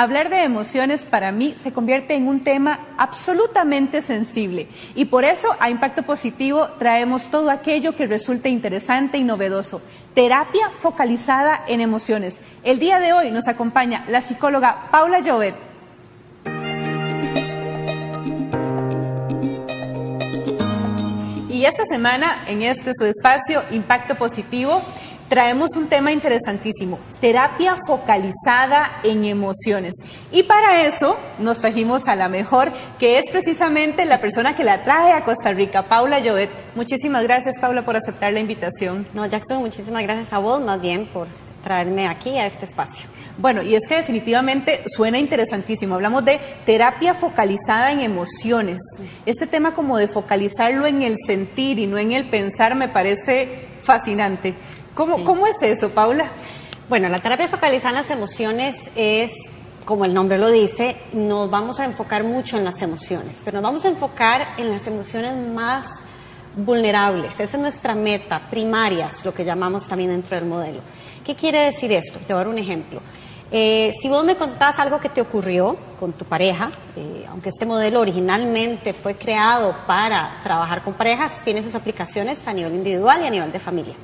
Hablar de emociones para mí se convierte en un tema absolutamente sensible y por eso a Impacto Positivo traemos todo aquello que resulte interesante y novedoso. Terapia focalizada en emociones. El día de hoy nos acompaña la psicóloga Paula Llovet. Y esta semana, en este su espacio, Impacto Positivo, traemos un tema interesantísimo, terapia focalizada en emociones. Y para eso nos trajimos a la mejor, que es precisamente la persona que la trae a Costa Rica, Paula Llovet. Muchísimas gracias, Paula, por aceptar la invitación. No, Jackson, muchísimas gracias a vos, más bien, por traerme aquí a este espacio. Bueno, y es que definitivamente suena interesantísimo. Hablamos de terapia focalizada en emociones. Este tema como de focalizarlo en el sentir y no en el pensar me parece fascinante. ¿Cómo, es eso, Paula? Bueno, la terapia focalizada en las emociones es, como el nombre lo dice, nos vamos a enfocar mucho en las emociones, pero nos vamos a enfocar en las emociones más vulnerables. Esa es nuestra meta, primarias, lo que llamamos también dentro del modelo. ¿Qué quiere decir esto? Te voy a dar un ejemplo. Eh, si vos me contás algo que te ocurrió con tu pareja, eh, aunque este modelo originalmente fue creado para trabajar con parejas, tiene sus aplicaciones a nivel individual y a nivel de familia.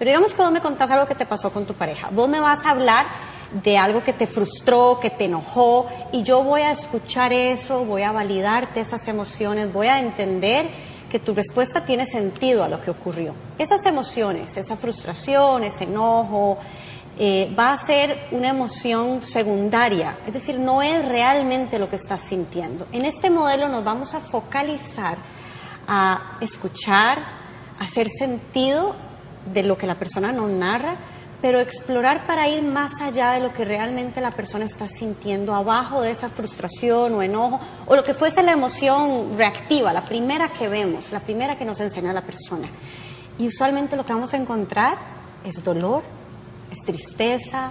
Pero digamos que vos me contás algo que te pasó con tu pareja. Vos me vas a hablar de algo que te frustró, que te enojó, y yo voy a escuchar eso, voy a validarte esas emociones, voy a entender que tu respuesta tiene sentido a lo que ocurrió. Esas emociones, esa frustración, ese enojo, eh, va a ser una emoción secundaria, es decir, no es realmente lo que estás sintiendo. En este modelo nos vamos a focalizar a escuchar, a hacer sentido de lo que la persona nos narra, pero explorar para ir más allá de lo que realmente la persona está sintiendo, abajo de esa frustración o enojo, o lo que fuese la emoción reactiva, la primera que vemos, la primera que nos enseña la persona. Y usualmente lo que vamos a encontrar es dolor, es tristeza,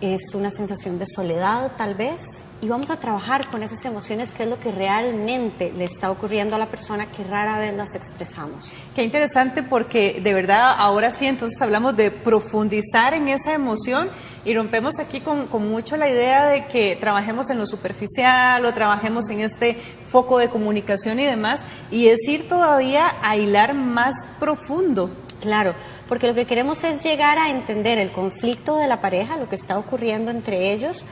es una sensación de soledad tal vez, y vamos a trabajar con esas emociones, que es lo que realmente le está ocurriendo a la persona que rara vez las expresamos. Qué interesante porque de verdad ahora sí entonces hablamos de profundizar en esa emoción y rompemos aquí con, con mucho la idea de que trabajemos en lo superficial o trabajemos en este foco de comunicación y demás y es ir todavía a hilar más profundo. Claro, porque lo que queremos es llegar a entender el conflicto de la pareja, lo que está ocurriendo entre ellos,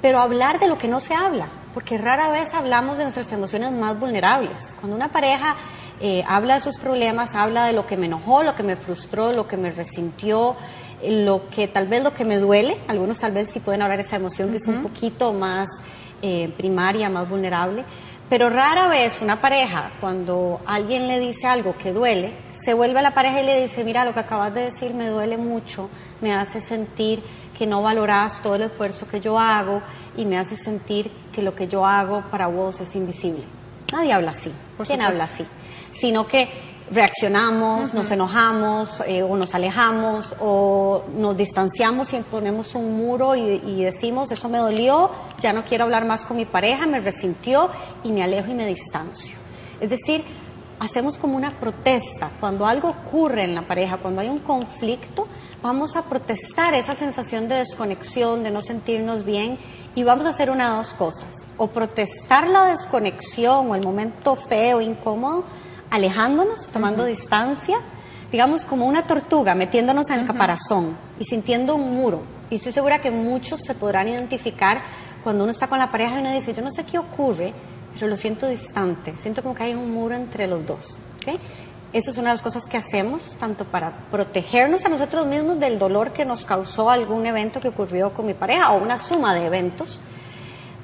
pero hablar de lo que no se habla, porque rara vez hablamos de nuestras emociones más vulnerables. Cuando una pareja eh, habla de sus problemas, habla de lo que me enojó, lo que me frustró, lo que me resintió, lo que tal vez lo que me duele, algunos tal vez sí pueden hablar de esa emoción que es un poquito más eh, primaria, más vulnerable, pero rara vez una pareja, cuando alguien le dice algo que duele, se vuelve a la pareja y le dice, mira, lo que acabas de decir me duele mucho, me hace sentir que no valoras todo el esfuerzo que yo hago y me hace sentir que lo que yo hago para vos es invisible. Nadie habla así. ¿Por ¿Quién habla así? Sino que reaccionamos, nos enojamos eh, o nos alejamos o nos distanciamos y ponemos un muro y, y, decimos, eso me dolió, ya no quiero hablar más con mi pareja, me resintió y me alejo y me distancio. Es decir, hacemos como una protesta. Cuando algo ocurre en la pareja, cuando hay un conflicto, vamos a protestar esa sensación de desconexión, de no sentirnos bien, y vamos a hacer una de dos cosas. O protestar la desconexión o el momento feo, incómodo, alejándonos, tomando distancia, digamos como una tortuga, metiéndonos en el caparazón y sintiendo un muro. Y estoy segura que muchos se podrán identificar cuando uno está con la pareja y uno dice, yo no sé qué ocurre, pero lo siento distante, siento como que hay un muro entre los dos. ¿okay? Eso es una de las cosas que hacemos, tanto para protegernos a nosotros mismos del dolor que nos causó algún evento que ocurrió con mi pareja o una suma de eventos,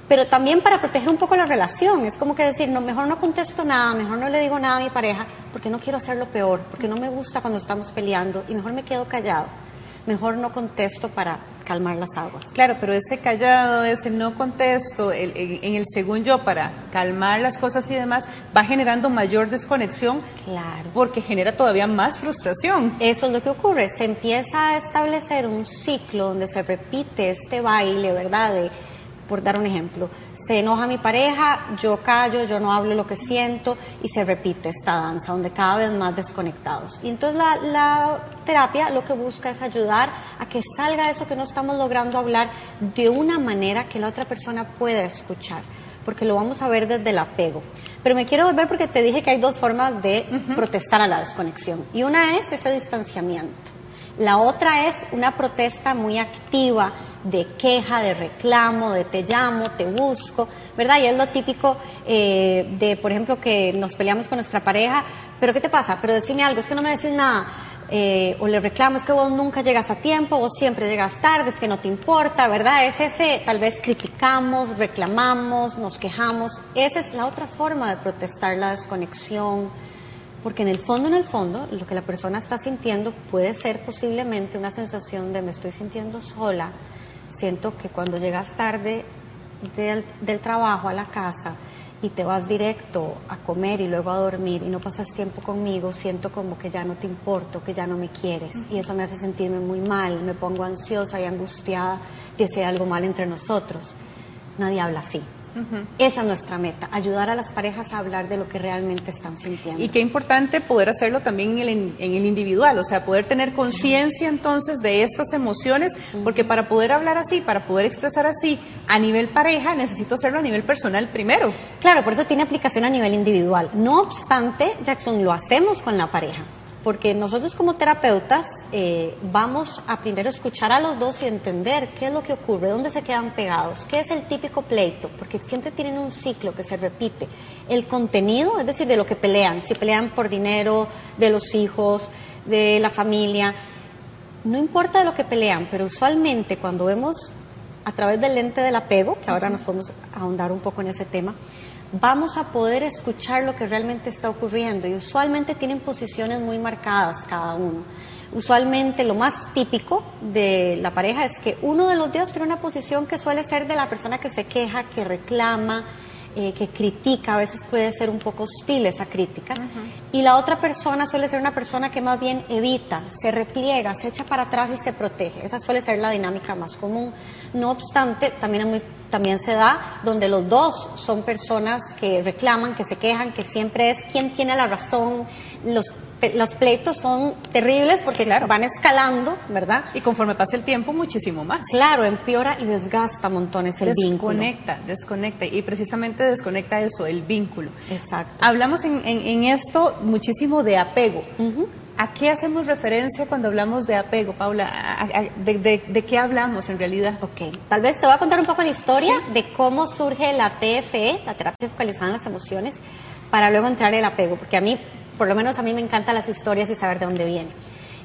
pero también para proteger un poco la relación. Es como que decir, no, mejor no contesto nada, mejor no le digo nada a mi pareja, porque no quiero hacerlo peor, porque no me gusta cuando estamos peleando y mejor me quedo callado, mejor no contesto para calmar las aguas. Claro, pero ese callado, ese no contesto, en el según yo, para calmar las cosas y demás, va generando mayor desconexión. Claro. Porque genera todavía más frustración. Eso es lo que ocurre. Se empieza a establecer un ciclo donde se repite este baile, ¿verdad? De, por dar un ejemplo, se enoja mi pareja, yo callo, yo no hablo lo que siento y se repite esta danza, donde cada vez más desconectados. Y entonces la, la terapia lo que busca es ayudar a que salga eso que no estamos logrando hablar de una manera que la otra persona pueda escuchar porque lo vamos a ver desde el apego. Pero me quiero volver porque te dije que hay dos formas de protestar a la desconexión. Y una es ese distanciamiento. La otra es una protesta muy activa de queja, de reclamo, de te llamo, te busco, ¿verdad? Y es lo típico eh, de, por ejemplo, que nos peleamos con nuestra pareja, pero ¿qué te pasa? Pero decime algo, es que no me decís nada. Eh, o le reclamo, es que vos nunca llegas a tiempo, vos siempre llegas tarde, es que no te importa, ¿verdad? Es ese, tal vez criticamos, reclamamos, nos quejamos. Esa es la otra forma de protestar la desconexión, porque en el fondo, en el fondo, lo que la persona está sintiendo puede ser posiblemente una sensación de me estoy sintiendo sola, siento que cuando llegas tarde del, del trabajo a la casa, y te vas directo a comer y luego a dormir y no pasas tiempo conmigo, siento como que ya no te importo, que ya no me quieres. Y eso me hace sentirme muy mal, me pongo ansiosa y angustiada de si hay algo mal entre nosotros. Nadie habla así. Esa es nuestra meta, ayudar a las parejas a hablar de lo que realmente están sintiendo. Y qué importante poder hacerlo también en el, en el individual, o sea, poder tener conciencia entonces de estas emociones, porque para poder hablar así, para poder expresar así a nivel pareja, necesito hacerlo a nivel personal primero. Claro, por eso tiene aplicación a nivel individual. No obstante, Jackson, lo hacemos con la pareja porque nosotros como terapeutas eh, vamos a primero escuchar a los dos y entender qué es lo que ocurre, dónde se quedan pegados, qué es el típico pleito, porque siempre tienen un ciclo que se repite. El contenido, es decir, de lo que pelean, si pelean por dinero, de los hijos, de la familia, no importa de lo que pelean, pero usualmente cuando vemos a través del lente del apego, que ahora nos podemos ahondar un poco en ese tema, vamos a poder escuchar lo que realmente está ocurriendo y usualmente tienen posiciones muy marcadas cada uno. Usualmente lo más típico de la pareja es que uno de los dos tiene una posición que suele ser de la persona que se queja, que reclama, eh, que critica, a veces puede ser un poco hostil esa crítica, y la otra persona suele ser una persona que más bien evita, se repliega, se echa para atrás y se protege. Esa suele ser la dinámica más común. No obstante, también, muy, también se da donde los dos son personas que reclaman, que se quejan, que siempre es quien tiene la razón, los los pleitos son terribles porque van escalando, ¿verdad? Y conforme pasa el tiempo, muchísimo más. Claro, empeora y desgasta montones el vínculo. Desconecta, desconecta. Y precisamente desconecta eso, el vínculo. Exacto. Hablamos en, esto muchísimo de apego. ¿A qué hacemos referencia cuando hablamos de apego, Paula? de, qué hablamos en realidad? Ok, tal vez te voy a contar un poco la historia de cómo surge la TFE, la terapia focalizada en las emociones, para luego entrar el apego, porque a mí por lo menos a mí me encantan las historias y saber de dónde vienen.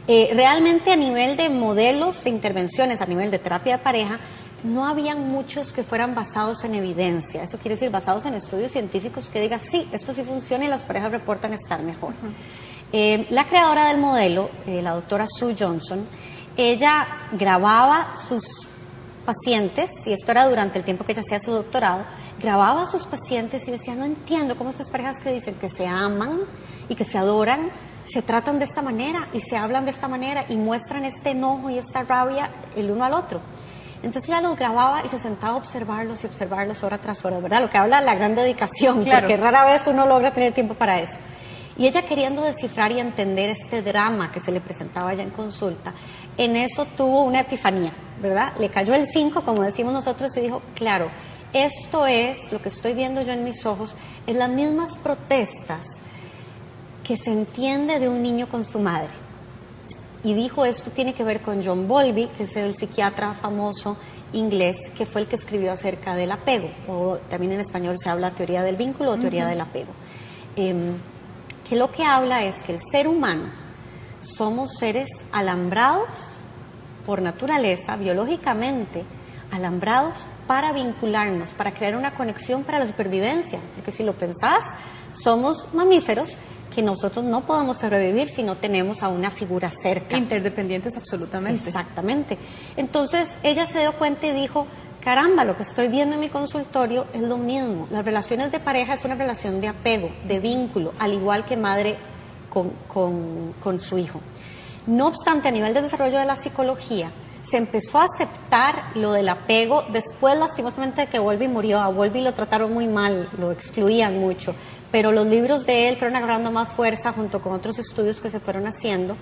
Eh, realmente a nivel de modelos de intervenciones, a nivel de terapia de pareja, no habían muchos que fueran basados en evidencia. Eso quiere decir basados en estudios científicos que digan, sí, esto sí funciona y las parejas reportan estar mejor. Eh, la creadora del modelo, eh, la doctora Sue Johnson, ella grababa sus pacientes, y esto era durante el tiempo que ella hacía su doctorado, grababa a sus pacientes y decía, no entiendo cómo estas parejas que dicen que se aman y que se adoran, se tratan de esta manera y se hablan de esta manera y muestran este enojo y esta rabia el uno al otro. Entonces ella los grababa y se sentaba a observarlos y observarlos hora tras hora, ¿verdad? Lo que habla de la gran dedicación, porque rara vez uno logra tener tiempo para eso. Y ella queriendo descifrar y entender este drama que se le presentaba ya en consulta, en eso tuvo una epifanía, ¿verdad? Le cayó el 5, como decimos nosotros, y dijo, claro, esto es, lo que estoy viendo yo en mis ojos, es las mismas protestas que se entiende de un niño con su madre. Y dijo, esto tiene que ver con John Bowlby, que es el psiquiatra famoso inglés, que fue el que escribió acerca del apego, o también en español se habla teoría del vínculo o teoría del apego. Em, que lo que habla es que el ser humano somos seres alambrados por naturaleza, biológicamente, alambrados para vincularnos, para crear una conexión para la supervivencia. Porque si lo pensás, somos mamíferos que nosotros no podemos sobrevivir si no tenemos a una figura cerca. Interdependientes absolutamente. Exactamente. Entonces ella se dio cuenta y dijo, caramba, lo que estoy viendo en mi consultorio es lo mismo. Las relaciones de pareja es una relación de apego, de vínculo, al igual que madre con, con, con su hijo. No obstante, a nivel de desarrollo de la psicología, se empezó a aceptar lo del apego. Después, lastimosamente, que Wolby murió, a Wolby lo trataron muy mal, lo excluían mucho. Pero los libros de él fueron agarrando más fuerza junto con otros estudios que se fueron haciendo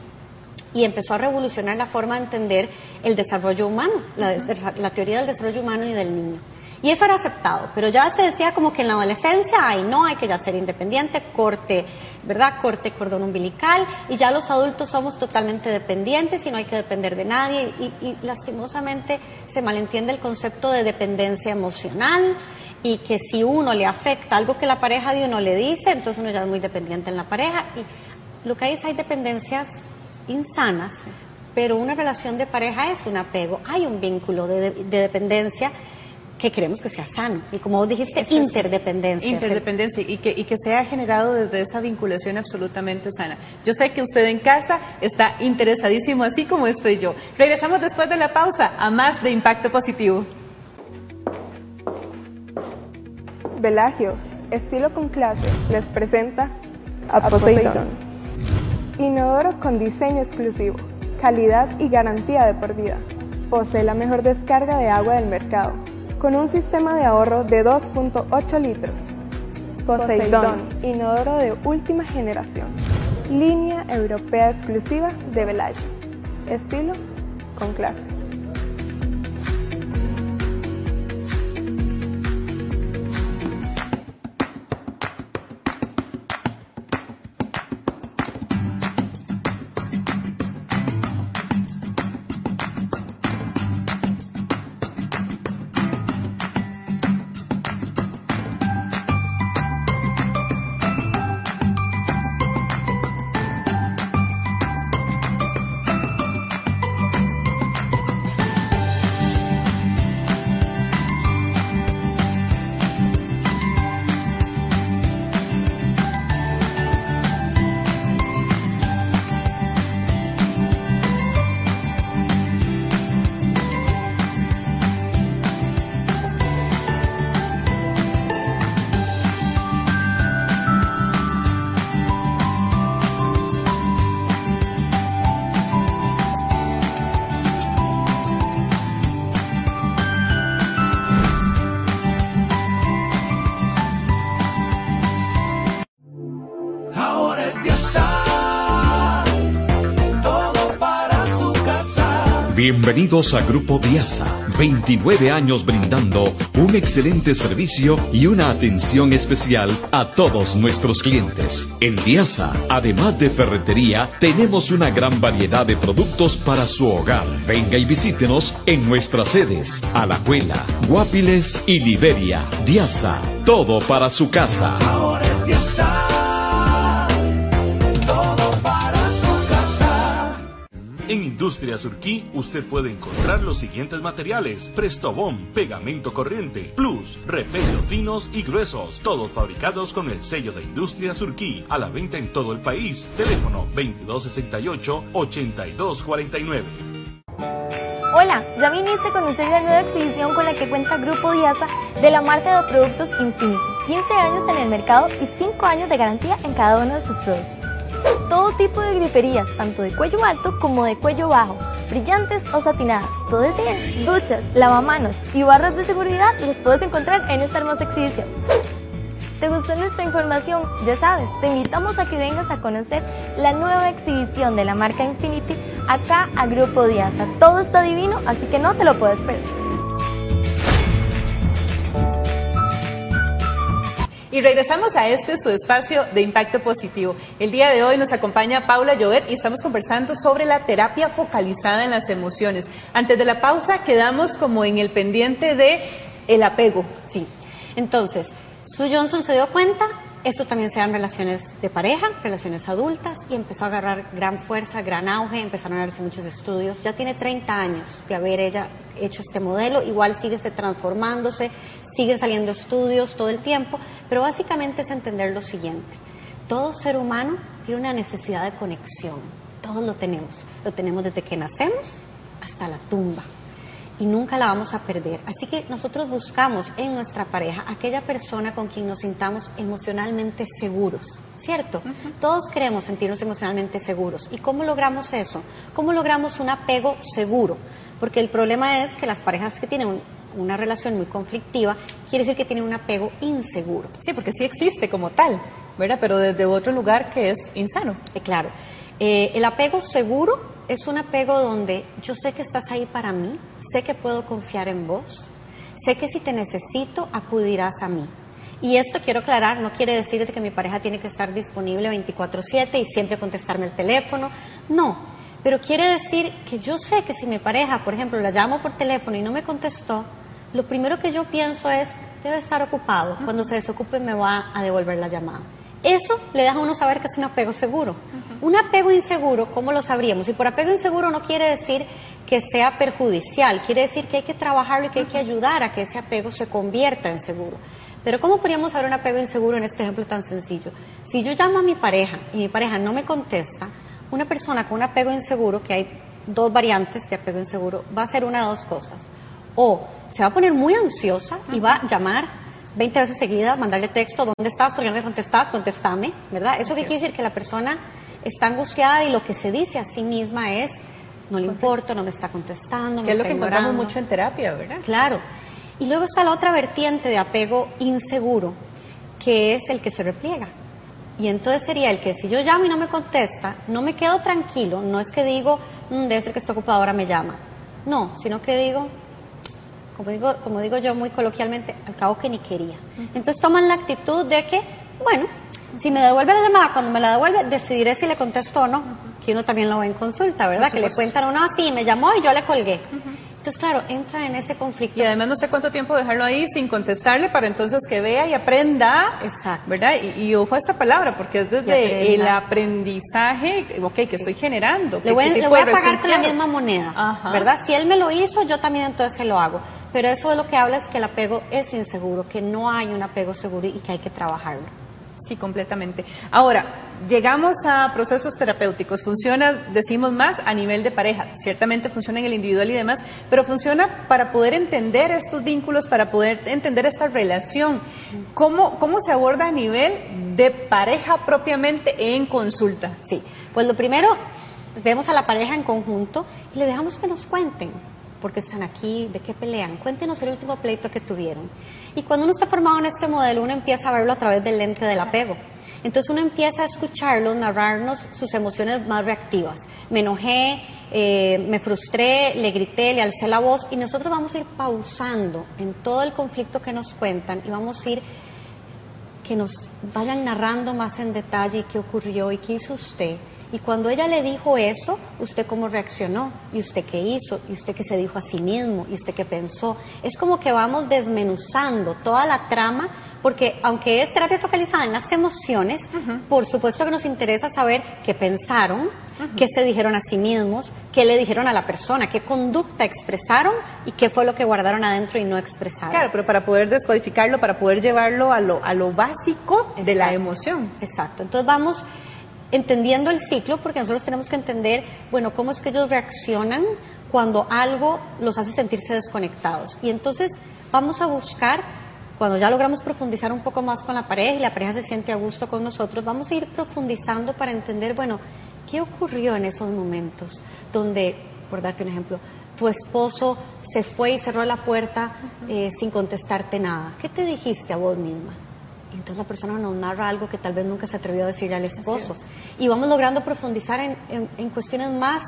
y empezó a revolucionar la forma de entender el desarrollo humano, la, la, teoría del desarrollo humano y del niño. Y eso era aceptado, pero ya se decía como que en la adolescencia, ay, no, hay que ya ser independiente, corte, ¿verdad? Corte cordón umbilical, y ya los adultos somos totalmente dependientes y no hay que depender de nadie, y, lastimosamente se malentiende el concepto de dependencia emocional, y que si uno le afecta algo que la pareja de uno le dice, entonces uno ya es muy dependiente en la pareja, y lo que hay es hay dependencias insanas, pero una relación de pareja es un apego, hay un vínculo de, dependencia que queremos que sea sano. Y como vos dijiste, interdependencia. Interdependencia y que, y que sea generado desde esa vinculación absolutamente sana. Yo sé que usted en casa está interesadísimo, así como estoy yo. Regresamos después de la pausa a más de Impacto Positivo. Velagio, estilo con clase, les presenta a Poseidon. Inodoro con diseño exclusivo, calidad y garantía de por vida. Posee la mejor descarga de agua del mercado, con un sistema de ahorro de 2.8 litros. Poseidón, inodoro de última generación. Línea europea exclusiva de Velayo. Estilo con clase. Bienvenidos a Grupo Diasa, 29 años brindando un excelente servicio y una atención especial a todos nuestros clientes. En Diasa, además de ferretería, tenemos una gran variedad de productos para su hogar. Venga y visítenos en nuestras sedes, Alajuela, Guapiles y Liberia. Diasa, todo para su casa. Ahora es Diasa. En Industria Surquí usted puede encontrar los siguientes materiales: Prestobón, pegamento corriente, Plus, repellos finos y gruesos, todos fabricados con el sello de Industria Surquí, a la venta en todo el país. Teléfono 2268-8249. Hola, ya viniste a conocer la nueva exhibición con la que cuenta Grupo Diasa de la marca de productos Infinity. 15 años en el mercado y 5 años de garantía en cada uno de sus productos todo tipo de griferías, tanto de cuello alto como de cuello bajo, brillantes o satinadas. Todo el día, duchas, lavamanos y barras de seguridad los puedes encontrar en esta hermosa exhibición. ¿Te gustó nuestra información? Ya sabes, te invitamos a que vengas a conocer la nueva exhibición de la marca Infinity acá a Grupo Diasa. Todo está divino, así que no te lo puedes perder. Y regresamos a este su espacio de impacto positivo. El día de hoy nos acompaña Paula Llobet y estamos conversando sobre la terapia focalizada en las emociones. Antes de la pausa quedamos como en el pendiente de el apego. Sí. Entonces, Sue Johnson se dio cuenta, esto también se da en relaciones de pareja, relaciones adultas, y empezó a agarrar gran fuerza, gran auge, empezaron a darse muchos estudios. Ya tiene 30 años de haber ella hecho este modelo, igual sigue transformándose, siguen saliendo estudios todo el tiempo, pero básicamente es entender lo siguiente. Todo ser humano tiene una necesidad de conexión, todos lo tenemos, lo tenemos desde que nacemos hasta la tumba. y nunca la vamos a perder. Así que nosotros buscamos en nuestra pareja aquella persona con quien nos sintamos emocionalmente seguros, ¿cierto? Todos queremos sentirnos emocionalmente seguros. ¿Y cómo logramos eso? ¿Cómo logramos un apego seguro? Porque el problema es que las parejas que tienen una relación muy conflictiva quiere decir que tienen un apego inseguro. Sí, porque sí existe como tal, ¿verdad? Pero desde otro lugar que es insano. Eh, claro. Eh, el apego seguro es un apego donde yo sé que estás ahí para mí, sé que puedo confiar en vos, sé que si te necesito acudirás a mí. Y esto quiero aclarar, no quiere decir que mi pareja tiene que estar disponible 24/7 y siempre contestarme el teléfono, no, pero quiere decir que yo sé que si mi pareja, por ejemplo, la llamo por teléfono y no me contestó, lo primero que yo pienso es, debe estar ocupado, cuando se desocupe me va a devolver la llamada. Eso le deja a uno saber que es un apego seguro. Un apego inseguro, ¿cómo lo sabríamos? Y por apego inseguro no quiere decir que sea perjudicial, quiere decir que hay que trabajarlo y que hay que ayudar a que ese apego se convierta en seguro. Pero ¿cómo podríamos saber un apego inseguro en este ejemplo tan sencillo? Si yo llamo a mi pareja y mi pareja no me contesta, una persona con un apego inseguro, que hay dos variantes de apego inseguro, va a hacer una de dos cosas. O se va a poner muy ansiosa y va a llamar 20 veces seguidas, mandarle texto, ¿dónde estás? ¿Por qué no me contestas? Contéstame, ¿verdad? Eso qué quiere decir que la persona está angustiada y lo que se dice a sí misma es, no le importa, no me está contestando, Que es lo que encontramos mucho en terapia, ¿verdad? Claro. Y luego está la otra vertiente de apego inseguro, que es el que se repliega. Y entonces sería el que si yo llamo y no me contesta, no me quedo tranquilo, no es que digo, "Mm, debe ser que está ocupado, ahora me llama. No, sino que digo, como digo, como digo yo muy coloquialmente, al cabo que ni quería. Entonces toman la actitud de que, bueno, si me devuelve la llamada, cuando me la devuelve, decidiré si le contesto o no, que uno también lo ve en consulta, ¿verdad? Que le cuentan a uno así, me llamó y yo le colgué. Entonces, claro, entra en ese conflicto. Y además no sé cuánto tiempo dejarlo ahí sin contestarle para entonces que vea y aprenda. Exacto. ¿Verdad? Y, y ojo a esta palabra, porque es desde el aprendizaje, ok, que estoy generando. Le voy, ¿Qué le voy a pagar con la misma moneda, Ajá. ¿verdad? Si él me lo hizo, yo también entonces se lo hago. Pero eso de lo que habla es que el apego es inseguro, que no hay un apego seguro y que hay que trabajarlo. Sí, completamente. Ahora, llegamos a procesos terapéuticos. Funciona, decimos más, a nivel de pareja. Ciertamente funciona en el individual y demás, pero funciona para poder entender estos vínculos, para poder entender esta relación. ¿Cómo, cómo se aborda a nivel de pareja propiamente en consulta? Sí, pues lo primero, vemos a la pareja en conjunto y le dejamos que nos cuenten por qué están aquí, de qué pelean. Cuéntenos el último pleito que tuvieron. Y cuando uno está formado en este modelo, uno empieza a verlo a través del lente del apego. Entonces uno empieza a escucharlos, narrarnos sus emociones más reactivas. Me enojé, eh, me frustré, le grité, le alcé la voz y nosotros vamos a ir pausando en todo el conflicto que nos cuentan y vamos a ir que nos vayan narrando más en detalle qué ocurrió y qué hizo usted. Y cuando ella le dijo eso, usted cómo reaccionó, y usted qué hizo, y usted qué se dijo a sí mismo, y usted qué pensó. Es como que vamos desmenuzando toda la trama, porque aunque es terapia focalizada en las emociones, por supuesto que nos interesa saber qué pensaron, qué se dijeron a sí mismos, qué le dijeron a la persona, qué conducta expresaron y qué fue lo que guardaron adentro y no expresaron. Claro, pero para poder descodificarlo, para poder llevarlo a lo, a lo básico de la emoción. Exacto. Entonces vamos entendiendo el ciclo porque nosotros tenemos que entender, bueno, cómo es que ellos reaccionan cuando algo los hace sentirse desconectados. Y entonces vamos a buscar, cuando ya logramos profundizar un poco más con la pareja y la pareja se siente a gusto con nosotros, vamos a ir profundizando para entender, bueno, ¿qué ocurrió en esos momentos donde, por darte un ejemplo, tu esposo se fue y cerró la puerta eh, sin contestarte nada? ¿Qué te dijiste a vos misma? Entonces la persona nos narra algo que tal vez nunca se atrevió a decirle al esposo. Y vamos logrando profundizar en, en- en cuestiones más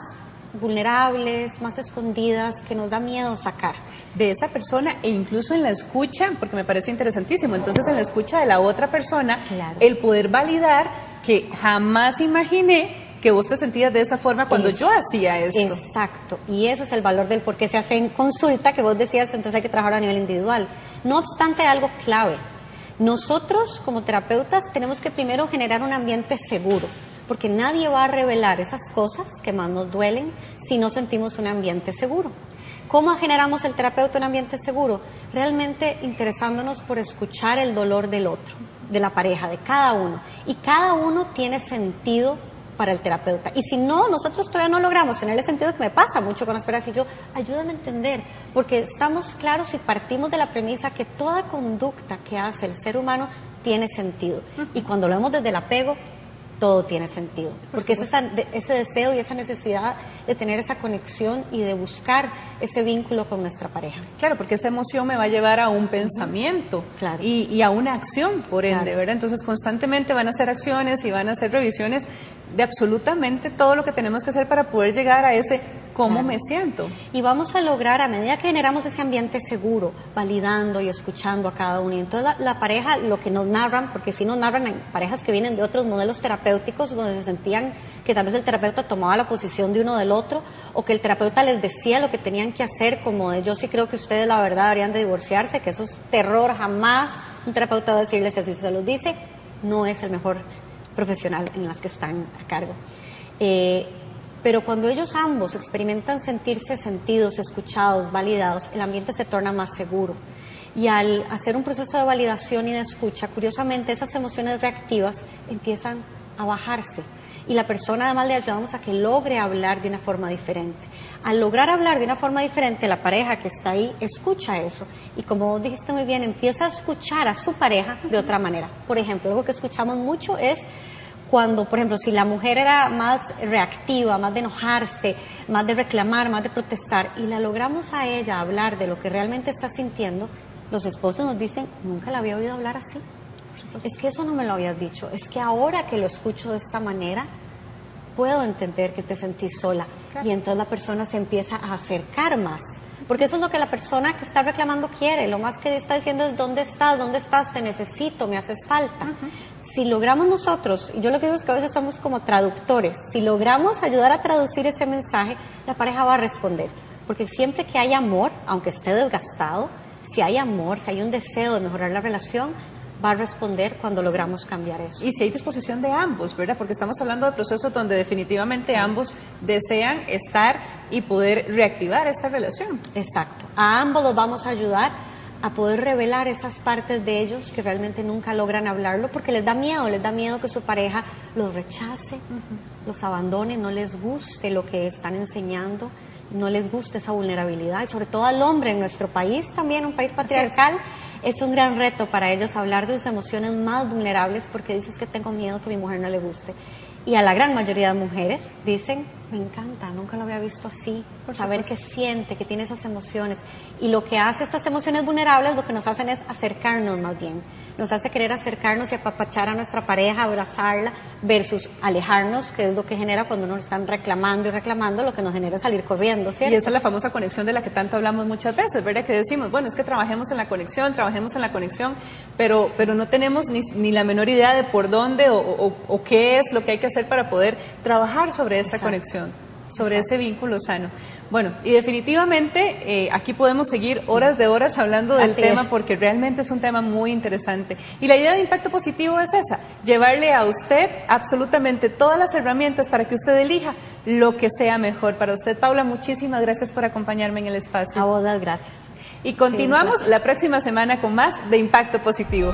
vulnerables, más escondidas, que nos da miedo sacar. de esa persona e incluso en la escucha, porque me parece interesantísimo. Entonces, en la escucha de la otra persona, Claro. el poder validar que jamás imaginé que vos te sentías de esa forma cuando Es- yo hacía esto. Exacto. Y eso es el valor del por qué se hace en consulta, que vos decías, entonces hay que trabajar a nivel individual. No obstante, algo clave. Nosotros, como terapeutas, tenemos que primero generar un ambiente seguro, porque nadie va a revelar esas cosas que más nos duelen si no sentimos un ambiente seguro. ¿Cómo generamos el terapeuta un ambiente seguro? Realmente interesándonos por escuchar el dolor del otro, de la pareja, de cada uno. Y cada uno tiene sentido para el terapeuta. Y si no, nosotros todavía no logramos tener el sentido que me pasa mucho con las parejas y yo, ayúdame a entender, porque estamos claros y partimos de la premisa que toda conducta que hace el ser humano tiene sentido. Y cuando lo vemos desde el apego, todo tiene sentido. Porque es ese deseo y esa necesidad de tener esa conexión y de buscar ese vínculo con nuestra pareja. Claro, porque esa emoción me va a llevar a un pensamiento y, a una acción, por ende, ¿verdad? Entonces constantemente van a hacer acciones y van a hacer revisiones de absolutamente todo lo que tenemos que hacer para poder llegar a ese cómo me siento. Y vamos a lograr, a medida que generamos ese ambiente seguro, validando y escuchando a cada uno. Y entonces la, pareja, lo que nos narran, porque si nos narran en parejas que vienen de otros modelos terapéuticos, donde se sentían que tal vez el terapeuta tomaba la posición de uno del otro, o que el terapeuta les decía lo que tenían que hacer, como de yo sí creo que ustedes la verdad deberían de divorciarse, que eso es terror, jamás un terapeuta va a decirles eso. Y si se los dice, no es el mejor profesional en las que están a cargo. Eh, pero cuando ellos ambos experimentan sentirse sentidos, escuchados, validados, el ambiente se torna más seguro. Y al hacer un proceso de validación y de escucha, curiosamente esas emociones reactivas empiezan a bajarse. Y la persona además le ayudamos a que logre hablar de una forma diferente. Al lograr hablar de una forma diferente, la pareja que está ahí escucha eso. Y como dijiste muy bien, empieza a escuchar a su pareja de otra manera. Por ejemplo, algo que escuchamos mucho es cuando, por ejemplo, si la mujer era más reactiva, más de enojarse, más de reclamar, más de protestar, y la logramos a ella hablar de lo que realmente está sintiendo, los esposos nos dicen, nunca la había oído hablar así. Es que eso no me lo habías dicho, es que ahora que lo escucho de esta manera, puedo entender que te sentís sola. Y entonces la persona se empieza a acercar más. Porque eso es lo que la persona que está reclamando quiere. Lo más que está diciendo es, ¿dónde estás? ¿Dónde estás? Te necesito, me haces falta si logramos nosotros, y yo lo que digo es que a veces somos como traductores, si logramos ayudar a traducir ese mensaje, la pareja va a responder. Porque siempre que hay amor, aunque esté desgastado, si hay amor, si hay un deseo de mejorar la relación, va a responder cuando logramos cambiar eso. Y si hay disposición de ambos, ¿verdad? Porque estamos hablando de procesos donde definitivamente ambos desean estar y poder reactivar esta relación. Exacto. A ambos los vamos a ayudar a poder revelar esas partes de ellos que realmente nunca logran hablarlo porque les da miedo, les da miedo que su pareja los rechace, los abandone, no les guste lo que están enseñando, no les guste esa vulnerabilidad y sobre todo al hombre en nuestro país también, un país patriarcal. Es. es un gran reto para ellos hablar de sus emociones más vulnerables porque dices que tengo miedo que mi mujer no le guste. Y a la gran mayoría de mujeres dicen, me encanta, nunca lo había visto así, por saber que siente, que tiene esas emociones. Y lo que hace estas emociones vulnerables, lo que nos hacen es acercarnos más bien nos hace querer acercarnos y apapachar a nuestra pareja, abrazarla, versus alejarnos, que es lo que genera cuando nos están reclamando y reclamando, lo que nos genera salir corriendo, ¿cierto? Y esta es la famosa conexión de la que tanto hablamos muchas veces, ¿verdad? Que decimos, bueno, es que trabajemos en la conexión, trabajemos en la conexión, pero, pero no tenemos ni, ni la menor idea de por dónde o, o, qué es lo que hay que hacer para poder trabajar sobre esta conexión, sobre ese vínculo sano. Bueno, y definitivamente eh, aquí podemos seguir horas de horas hablando del tema porque realmente es un tema muy interesante. Y la idea de impacto positivo es esa, llevarle a usted absolutamente todas las herramientas para que usted elija lo que sea mejor para usted. Paula, muchísimas gracias por acompañarme en el espacio. A vos, gracias. Y continuamos la próxima semana con más de impacto positivo.